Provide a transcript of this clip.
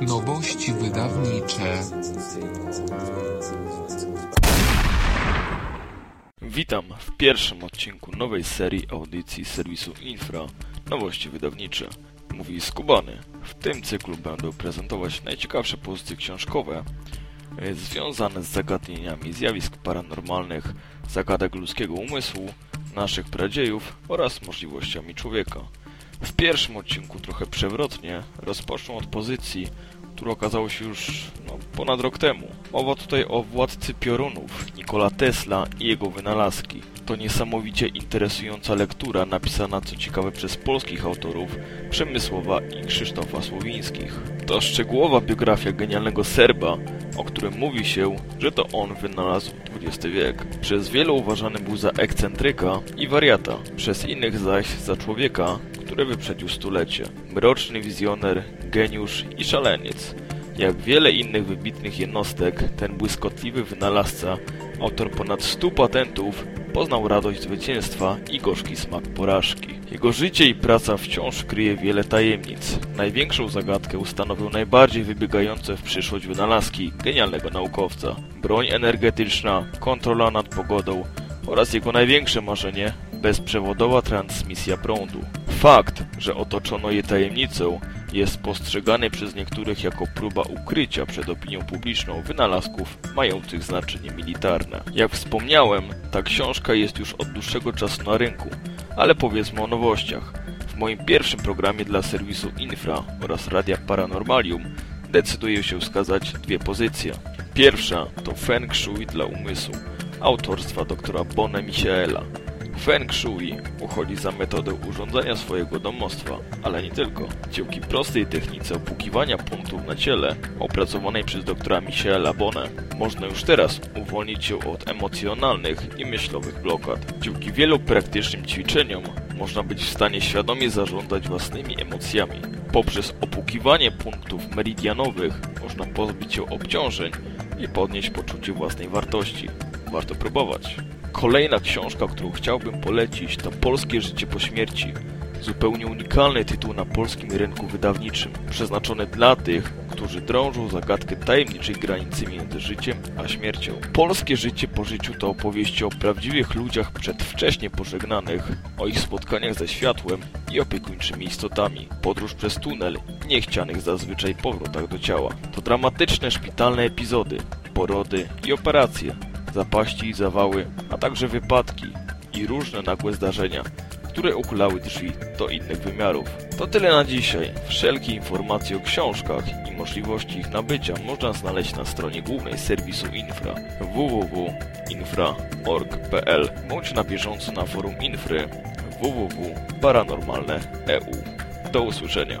Nowości wydawnicze Witam w pierwszym odcinku nowej serii audycji serwisu Infra Nowości Wydawnicze. Mówi Skubany. W tym cyklu będę prezentować najciekawsze pozycje książkowe e, związane z zagadnieniami zjawisk paranormalnych, zagadek ludzkiego umysłu, naszych pradziejów oraz możliwościami człowieka. W pierwszym odcinku trochę przewrotnie rozpocznę od pozycji, która okazała się już no, ponad rok temu. Mowa tutaj o władcy piorunów, Nikola Tesla i jego wynalazki. To niesamowicie interesująca lektura napisana co ciekawe przez polskich autorów Przemysłowa i Krzysztofa Słowińskich. To szczegółowa biografia genialnego Serba, o którym mówi się, że to on wynalazł XX wiek. Przez wielu uważany był za ekscentryka i wariata, przez innych zaś za człowieka, który wyprzedził stulecie. Mroczny wizjoner, geniusz i szaleniec. Jak wiele innych wybitnych jednostek, ten błyskotliwy wynalazca, autor ponad 100 patentów, poznał radość zwycięstwa i gorzki smak porażki. Jego życie i praca wciąż kryje wiele tajemnic. Największą zagadkę ustanowił najbardziej wybiegające w przyszłość wynalazki genialnego naukowca. Broń energetyczna, kontrola nad pogodą oraz jego największe marzenie bezprzewodowa transmisja prądu. Fakt, że otoczono je tajemnicą, jest postrzegany przez niektórych jako próba ukrycia przed opinią publiczną wynalazków mających znaczenie militarne. Jak wspomniałem, ta książka jest już od dłuższego czasu na rynku, ale powiedzmy o nowościach. W moim pierwszym programie dla serwisu Infra oraz Radia Paranormalium decyduję się wskazać dwie pozycje. Pierwsza to Feng Shui dla umysłu, autorstwa doktora Bona Michaela. Feng Shui uchodzi za metodę urządzania swojego domostwa, ale nie tylko. Dzięki prostej technice opukiwania punktów na ciele, opracowanej przez doktora Michaela Bonę, można już teraz uwolnić się od emocjonalnych i myślowych blokad. Dzięki wielu praktycznym ćwiczeniom można być w stanie świadomie zarządzać własnymi emocjami. Poprzez opukiwanie punktów meridianowych można pozbyć się obciążeń i podnieść poczucie własnej wartości. Warto próbować. Kolejna książka, którą chciałbym polecić to Polskie życie po śmierci. Zupełnie unikalny tytuł na polskim rynku wydawniczym, przeznaczony dla tych, którzy drążą zagadkę tajemniczej granicy między życiem a śmiercią. Polskie życie po życiu to opowieści o prawdziwych ludziach przedwcześnie pożegnanych, o ich spotkaniach ze światłem i opiekuńczymi istotami, podróż przez tunel, niechcianych zazwyczaj powrotach do ciała. To dramatyczne szpitalne epizody, porody i operacje, zapaści i zawały, a także wypadki i różne nagłe zdarzenia, które uchylały drzwi do innych wymiarów. To tyle na dzisiaj. Wszelkie informacje o książkach i możliwości ich nabycia można znaleźć na stronie głównej serwisu Infra www.infra.org.pl bądź na bieżąco na forum Infry www.paranormalne.eu. Do usłyszenia.